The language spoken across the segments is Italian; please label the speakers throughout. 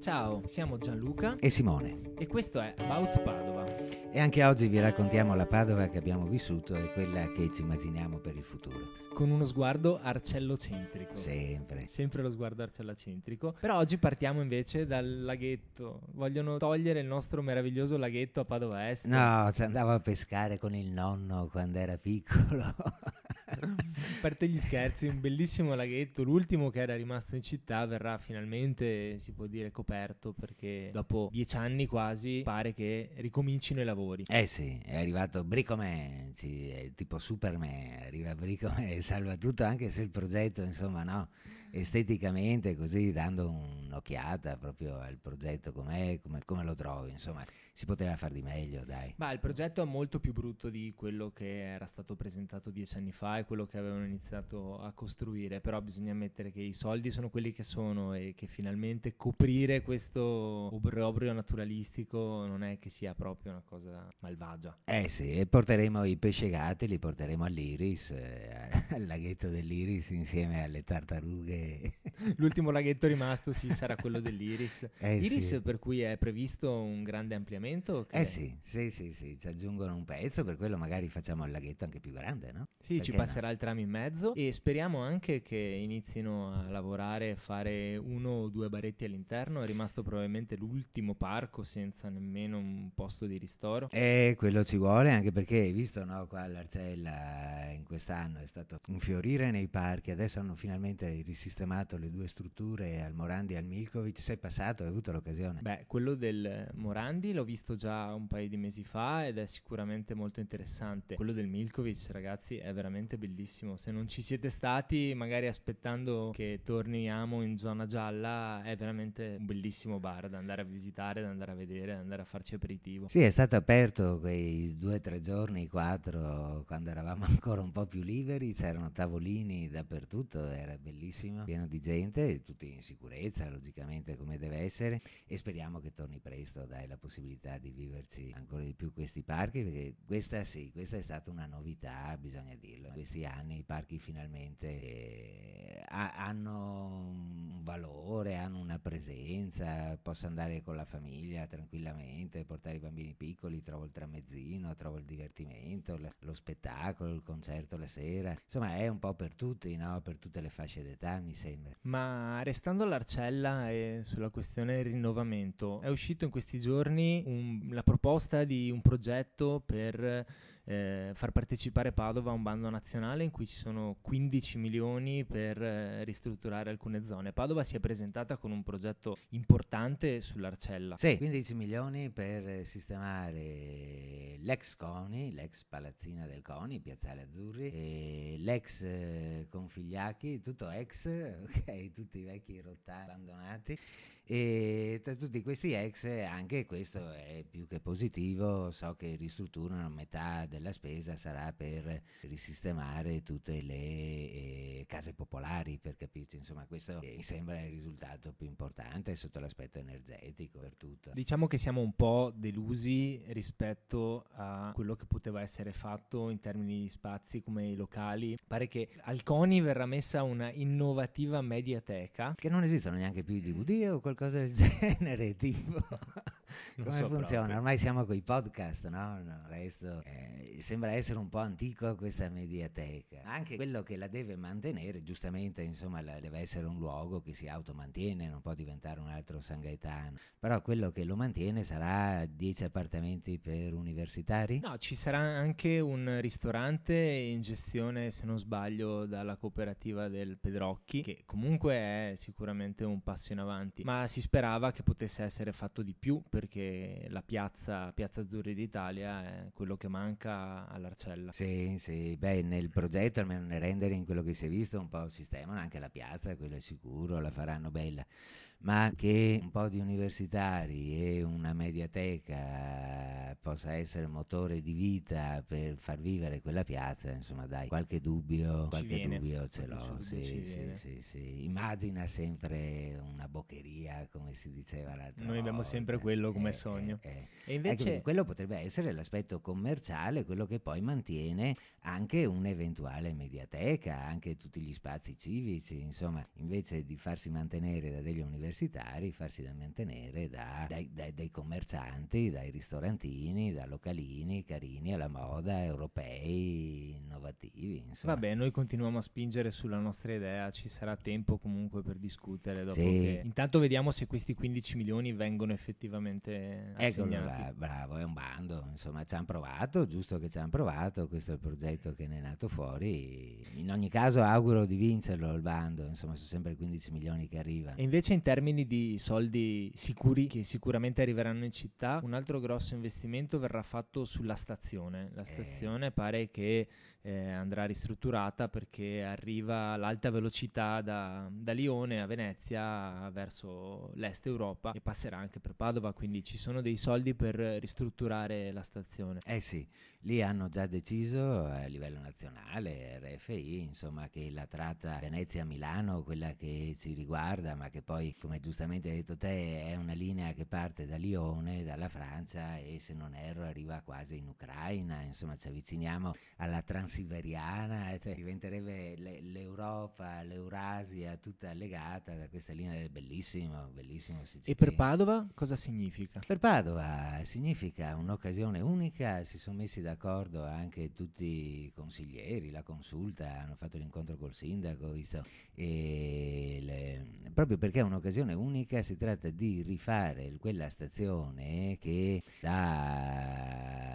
Speaker 1: Ciao, siamo Gianluca
Speaker 2: e Simone.
Speaker 1: e questo è About Padova.
Speaker 2: E anche oggi vi raccontiamo la Padova che abbiamo vissuto e quella che ci immaginiamo per il futuro.
Speaker 1: Con uno sguardo arcellocentrico.
Speaker 2: Sempre.
Speaker 1: Sempre lo sguardo arcellocentrico. Però oggi partiamo invece dal laghetto. Vogliono togliere il nostro meraviglioso laghetto a Padova Est.
Speaker 2: No, ci andavo a pescare con il nonno quando era piccolo.
Speaker 1: Parte gli scherzi, un bellissimo laghetto. L'ultimo che era rimasto in città verrà finalmente, si può dire, coperto perché dopo dieci anni quasi pare che ricomincino i lavori.
Speaker 2: Eh sì, è arrivato Bricoman, tipo Superman, arriva Bricoman e salva tutto, anche se il progetto, insomma, no, esteticamente così, dando un'occhiata proprio al progetto com'è, come, come lo trovi, insomma, si poteva far di meglio, dai.
Speaker 1: Ma il progetto è molto più brutto di quello che era stato presentato dieci anni fa e quello che avevano iniziato a costruire, però bisogna ammettere che i soldi sono quelli che sono e che finalmente coprire questo obbrobrio naturalistico non è che sia proprio una cosa malvagia.
Speaker 2: Eh sì, e porteremo i pescegati, li porteremo all'Iris, eh, al laghetto dell'Iris insieme alle tartarughe.
Speaker 1: L'ultimo laghetto rimasto sì sarà quello dell'Iris.
Speaker 2: Eh
Speaker 1: Iris
Speaker 2: sì.
Speaker 1: per cui è previsto un grande ampliamento? che-
Speaker 2: Eh sì, sì, sì, sì, ci aggiungono un pezzo, per quello magari facciamo il laghetto anche più grande, no?
Speaker 1: Sì, ci
Speaker 2: Perché
Speaker 1: passerà il tram in mezzo e speriamo anche che inizino a lavorare fare uno o due baretti all'interno. È rimasto probabilmente l'ultimo parco senza nemmeno un posto di ristoro.
Speaker 2: E quello ci vuole anche perché, hai visto, no, qua all'Arcella in quest'anno è stato un fiorire nei parchi, adesso hanno finalmente risistemato le due strutture al Morandi e al Milkovic, sei passato, hai avuto l'occasione?
Speaker 1: Beh, quello del Morandi l'ho visto già un paio di mesi fa ed è sicuramente molto interessante. Quello del Milkovic, ragazzi, è veramente bellissimo. Se non ci siete stati, magari aspettando che torniamo in zona gialla, è veramente un bellissimo bar da andare a visitare, da andare a vedere, da andare a farci aperitivo.
Speaker 2: Sì, è stato aperto quei due o tre giorni, quattro, quando eravamo ancora un po' più liberi, c'erano tavolini dappertutto, era bellissimo, pieno di gente, tutti in sicurezza, logicamente come deve essere, e speriamo che torni presto, dai, la possibilità di viverci ancora di più questi parchi, perché questa sì, questa è stata una novità, bisogna dirlo. In questi anni i parchi finalmente eh, ha- hanno un valore, hanno una presenza, posso andare con la famiglia tranquillamente, portare i bambini piccoli, trovo il tramezzino, trovo il divertimento, lo spettacolo, il concerto la sera. Insomma, è un po' per tutti, no? Per tutte le fasce d'età, mi sembra.
Speaker 1: Ma restando all'Arcella e sulla questione rinnovamento, è uscito in questi giorni un- la proposta di un progetto per eh, far partecipare Padova a un bando nazionale in cui ci sono 15 milioni per eh, ristrutturare alcune zone. Padova si è presentata con un progetto importante sull'Arcella.
Speaker 2: Sì, 15 milioni per sistemare l'ex CONI, l'ex palazzina del CONI, Piazzale Azzurri, l'ex eh, Configliacchi, tutto ex, ok, tutti i vecchi rottami abbandonati. E tra tutti questi ex, anche questo è più che positivo, so che ristrutturano metà della spesa sarà per risistemare tutte le eh, case popolari, per capirci, insomma questo eh, mi sembra il risultato più importante sotto l'aspetto energetico per tutto.
Speaker 1: Diciamo che siamo un po' delusi rispetto a quello che poteva essere fatto in termini di spazi come i locali. Pare che al CONI verrà messa una innovativa mediateca.
Speaker 2: Che non esistono neanche più i DVD o qualcosa del genere, tipo... Come
Speaker 1: so
Speaker 2: funziona?
Speaker 1: proprio.
Speaker 2: Ormai siamo con i podcast, no? No, resto eh, sembra essere un po' antico questa mediateca. Anche quello che la deve mantenere, giustamente, insomma, la- deve essere un luogo che si automantiene, non può diventare un altro San Gaetano. Però quello che lo mantiene sarà 10 appartamenti per universitari?
Speaker 1: No, ci sarà anche un ristorante in gestione, se non sbaglio, dalla cooperativa del Pedrocchi, che comunque è sicuramente un passo in avanti, ma si sperava che potesse essere fatto di più perché la piazza, piazza Azzurri d'Italia è quello che manca all'Arcella.
Speaker 2: Sì, sì, beh, nel progetto, almeno nel rendering, quello che si è visto, un po' sistemano anche la piazza, quello è sicuro, la faranno bella, ma che un po' di universitari e una mediateca possa essere motore di vita per far vivere quella piazza, insomma, dai, qualche dubbio, qualche
Speaker 1: viene,
Speaker 2: dubbio ce l'ho, sì, sì, sì, sì. Immagina sempre una boccheria come si diceva l'altra
Speaker 1: Noi abbiamo
Speaker 2: volta.
Speaker 1: sempre quello come
Speaker 2: Eh,
Speaker 1: sogno.
Speaker 2: eh, eh.
Speaker 1: E invece
Speaker 2: Ecco, quello potrebbe essere l'aspetto commerciale, quello che poi mantiene anche un'eventuale mediateca, anche tutti gli spazi civici, insomma, invece di farsi mantenere da degli universitari, farsi da mantenere da- dai, dai- dai commercianti, dai ristorantini, da localini carini alla moda, europei, innovativi, insomma.
Speaker 1: Vabbè, noi continuiamo a spingere sulla nostra idea, ci sarà tempo comunque per discutere dopo
Speaker 2: Sì.
Speaker 1: che... Intanto vediamo se questi 15 milioni vengono effettivamente
Speaker 2: Eccolo
Speaker 1: assegnati.
Speaker 2: là, bravo, è un bando, insomma ci hanno provato, giusto che ci hanno provato, questo è il progetto che ne è nato fuori, in ogni caso auguro di vincerlo il bando, insomma sono sempre 15 milioni che arrivano.
Speaker 1: E invece in termini di soldi sicuri che sicuramente arriveranno in città, un altro grosso investimento verrà fatto sulla stazione. La
Speaker 2: Eh.
Speaker 1: stazione pare che eh, andrà ristrutturata perché arriva l'alta velocità da, da Lione a Venezia verso l'est Europa e passerà anche per Padova, quindi ci sono dei soldi per ristrutturare la stazione.
Speaker 2: Eh sì, lì hanno già deciso a livello nazionale, RFI, insomma, che la tratta Venezia-Milano, quella che ci riguarda, ma che poi, come giustamente hai detto te, è una linea che parte da Lione, dalla Francia e se non erro arriva quasi in Ucraina, insomma ci avviciniamo alla Transiberiana, cioè diventerebbe le- l'Europa, l'Eurasia tutta legata da questa linea, è bellissimo, bellissimo. se ci
Speaker 1: E per
Speaker 2: pensi.
Speaker 1: Padova cosa significa?
Speaker 2: Per Padova significa un'occasione unica, si sono messi d'accordo anche tutti i consiglieri, la consulta, hanno fatto l'incontro col sindaco, visto, le- proprio perché è un'occasione unica si tratta di rifare quella stazione che da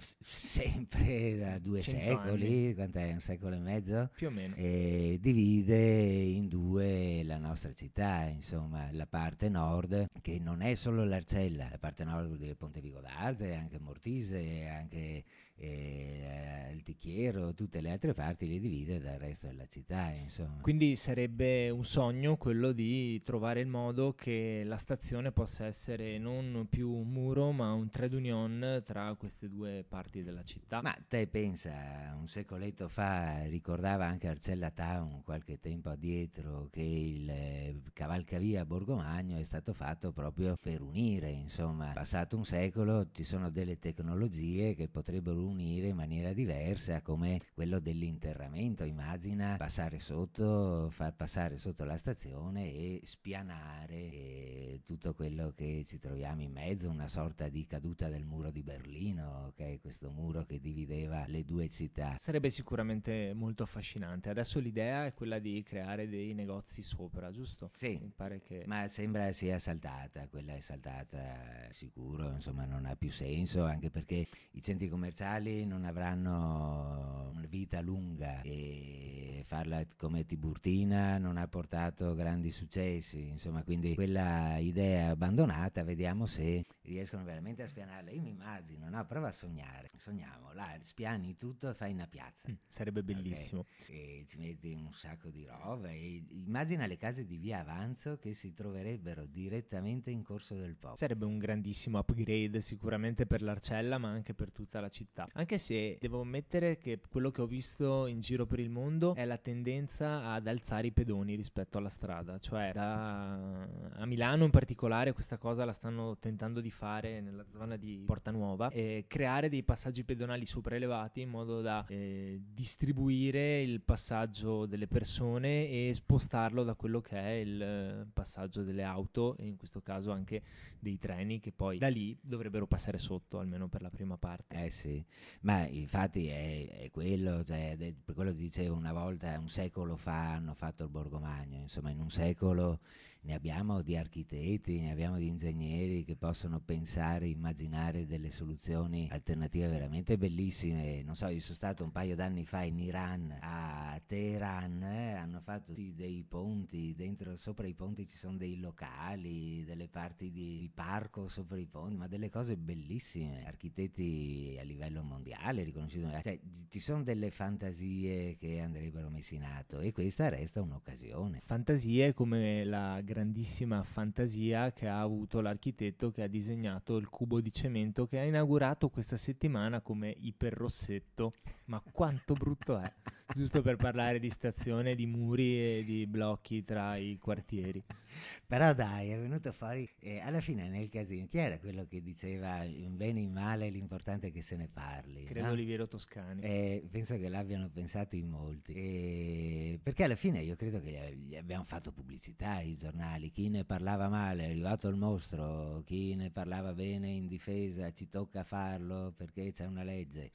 Speaker 2: sempre da due secoli, quant'è? Un secolo e mezzo?
Speaker 1: Più o meno.
Speaker 2: e divide in due la nostra città, insomma, la parte nord che non è solo l'Arcella, la parte nord di Ponte Vigo d'Arze, anche Mortise, anche eh, il Ticchiero, tutte le altre parti le divide dal resto della città, insomma.
Speaker 1: Quindi sarebbe un sogno quello di trovare il modo che la stazione possa essere non più un muro ma un trade union tra queste due parti della città.
Speaker 2: Ma te pensa, un secoletto fa ricordava anche Arcella Town qualche tempo addietro che il eh, cavalcavia Borgomagno è stato fatto proprio per unire, insomma, passato un secolo ci sono delle tecnologie che potrebbero unire in maniera diversa come quello dell'interramento, immagina passare sotto, far passare sotto la stazione e spianare eh, tutto quello che ci troviamo in mezzo, una sorta di caduta del muro di Berlino, che è questo muro che divideva le due città.
Speaker 1: Sarebbe sicuramente molto affascinante. Adesso l'idea è quella di creare dei negozi sopra, giusto?
Speaker 2: Sì,
Speaker 1: Mi pare che
Speaker 2: ma sembra sia saltata, quella è saltata sicuro, insomma non ha più senso, anche perché i centri commerciali non avranno una vita lunga e farla come Tiburtina non ha portato grandi successi, insomma quindi quella idea abbandonata, vediamo se riescono veramente a spianarla. Io mi immagino, no, prova a sognare, sogniamo, là spiani tutto e fai una piazza.
Speaker 1: mm, sarebbe bellissimo.
Speaker 2: e ci metti un sacco di roba e immagina le case di via Avanzo che si troverebbero direttamente in corso del Po.
Speaker 1: Sarebbe un grandissimo upgrade sicuramente per l'Arcella ma anche per tutta la città. Anche se devo ammettere che quello che ho visto in giro per il mondo è la tendenza ad alzare i pedoni rispetto alla strada, cioè da... a Milano in particolare questa cosa la stanno tentando di fare nella zona di Porta Nuova e creare dei passaggi pedonali sopraelevati in modo da eh, distribuire il passaggio delle persone e spostarlo da quello che è il eh, passaggio delle auto e in questo caso anche dei treni che poi da lì dovrebbero passare sotto almeno per la prima parte.
Speaker 2: Eh sì, ma infatti è, è quello, cioè, per quello dicevo una volta, un secolo fa hanno fatto il Borgomagno, insomma in un secolo ne abbiamo di architetti, ne abbiamo di ingegneri che possono pensare, immaginare delle soluzioni alternative veramente bellissime. Non so, io sono stato un paio d'anni fa in Iran, a Teheran, eh, hanno fatto dei ponti, dentro, sopra i ponti ci sono dei locali, delle parti di, di parco sopra i ponti, ma delle cose bellissime, architetti a livello mondiale riconosciuti, cioè ci sono delle fantasie che andrebbero messe in atto e questa resta un'occasione.
Speaker 1: Fantasie come la grandissima fantasia che ha avuto l'architetto che ha disegnato il cubo di cemento che ha inaugurato questa settimana come iperrossetto. Ma quanto brutto è! Giusto per parlare di stazione, di muri e di blocchi tra i quartieri.
Speaker 2: Però dai, è venuto fuori, eh, alla fine nel casino, chi era quello che diceva in bene e in male l'importante è che se ne parli?
Speaker 1: Credo
Speaker 2: no?
Speaker 1: Oliviero Toscani.
Speaker 2: Eh, penso che l'abbiano pensato in molti, eh, perché alla fine io credo che gli abbiamo fatto pubblicità i giornali, chi ne parlava male è arrivato il mostro, chi ne parlava bene in difesa ci tocca farlo perché c'è una legge.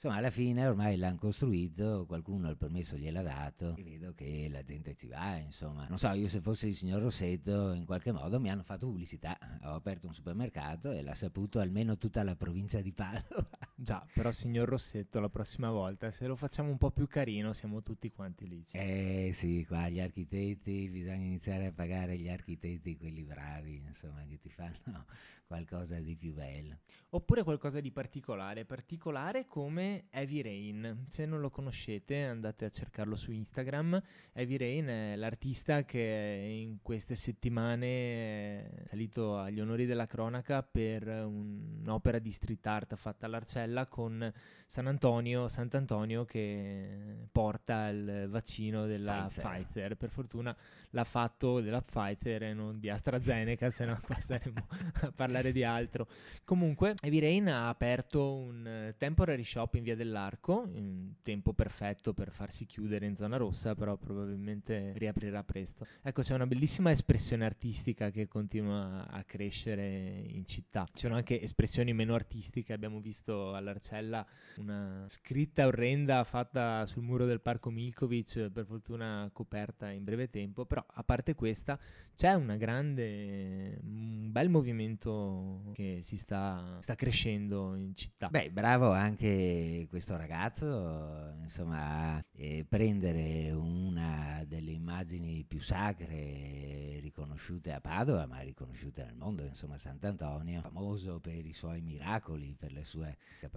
Speaker 2: Insomma, alla fine ormai l'hanno costruito, qualcuno il permesso gliel'ha dato e vedo che la gente ci va, insomma. Non so, io se fossi il signor Rossetto, in qualche modo mi hanno fatto pubblicità. Ho aperto un supermercato e l'ha saputo almeno tutta la provincia di Padova.
Speaker 1: Già, però signor Rossetto, la prossima volta, se lo facciamo un po' più carino, siamo tutti quanti lì.
Speaker 2: Eh sì, qua gli architetti, bisogna iniziare a pagare gli architetti, quelli bravi, insomma, che ti fanno qualcosa di più bello.
Speaker 1: Oppure qualcosa di particolare, particolare come Heavy Rain. Se non lo conoscete andate a cercarlo su Instagram. Heavy Rain è l'artista che in queste settimane è salito agli onori della cronaca per un'opera di street art fatta all'Arcella con San Antonio, Sant'Antonio che porta il vaccino della Pfizer. Pfizer. Per fortuna l'ha fatto della Pfizer e non di AstraZeneca, se no qua saremmo a parlare di altro. Comunque, Heavy Rain ha aperto un temporary shop in via dell'Arco, in tempo perfetto per farsi chiudere in zona rossa, però probabilmente riaprirà presto. Ecco, c'è una bellissima espressione artistica che continua a crescere in città. Ci sono anche espressioni meno artistiche, abbiamo visto all'Arcella una scritta orrenda fatta sul muro del parco Milkovic, per fortuna coperta in breve tempo, però a parte questa c'è una grande, un bel movimento che si sta, sta crescendo in città.
Speaker 2: Beh, bravo anche questo ragazzo, insomma, eh, prendere una delle immagini più sacre riconosciute a Padova, ma riconosciute nel mondo, insomma, Sant'Antonio, famoso per i suoi miracoli, per le sue capacità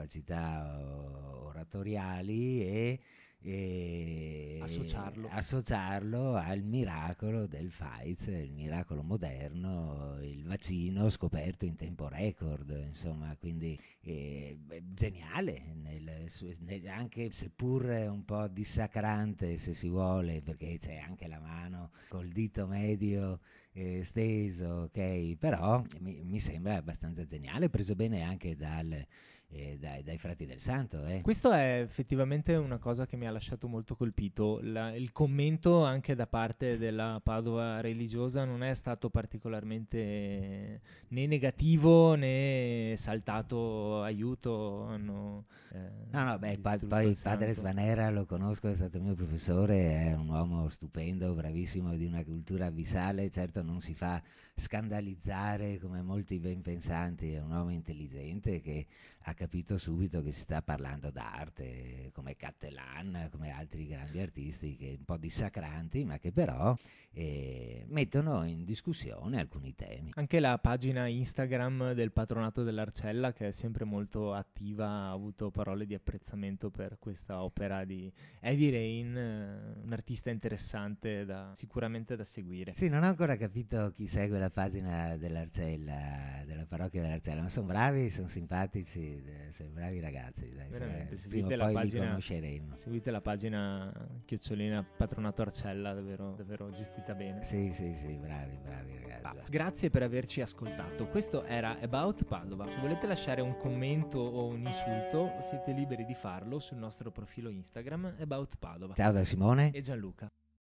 Speaker 2: oratoriali e e
Speaker 1: associarlo.
Speaker 2: associarlo. al miracolo del Pfizer, il miracolo moderno, il vaccino scoperto in tempo record, insomma, quindi eh, geniale, nel, nel, anche seppur un po' dissacrante se si vuole, perché c'è anche la mano col dito medio eh, steso, ok, però mi, mi sembra abbastanza geniale, preso bene anche dal eh, dai, dai, frati del santo. Eh.
Speaker 1: Questo è effettivamente una cosa che mi ha lasciato molto colpito. La, il commento anche da parte della Padova religiosa non è stato particolarmente né negativo né saltato aiuto. Hanno,
Speaker 2: eh, no, no, beh, pa- poi il padre Svanera lo conosco, è stato mio professore, è un uomo stupendo, bravissimo, di una cultura abissale, certo non si fa scandalizzare come molti ben pensanti, è un uomo intelligente che ha capito subito che si sta parlando d'arte, come Cattelan, come altri grandi artisti che un po' dissacranti, ma che però eh, mettono in discussione alcuni temi.
Speaker 1: Anche la pagina Instagram del patronato dell'Arcella, che è sempre molto attiva, ha avuto parole di apprezzamento per questa opera di Heavy Rain, eh, un artista interessante da, sicuramente da seguire.
Speaker 2: Sì, non ho ancora capito chi segue la pagina dell'Arcella, della parrocchia dell'Arcella, ma sono bravi, sono simpatici sei bravi ragazzi, dai,
Speaker 1: Veramente, prima o poi pagina, conosceremo. Seguite la pagina chiocciolina Patronato Arcella, davvero, davvero gestita bene.
Speaker 2: Sì, sì, sì, bravi, bravi ragazzi. Ah,
Speaker 1: grazie per averci ascoltato. Questo era About Padova. Se volete lasciare un commento o un insulto, siete liberi di farlo sul nostro profilo Instagram About Padova.
Speaker 2: Ciao da Simone
Speaker 1: e Gianluca.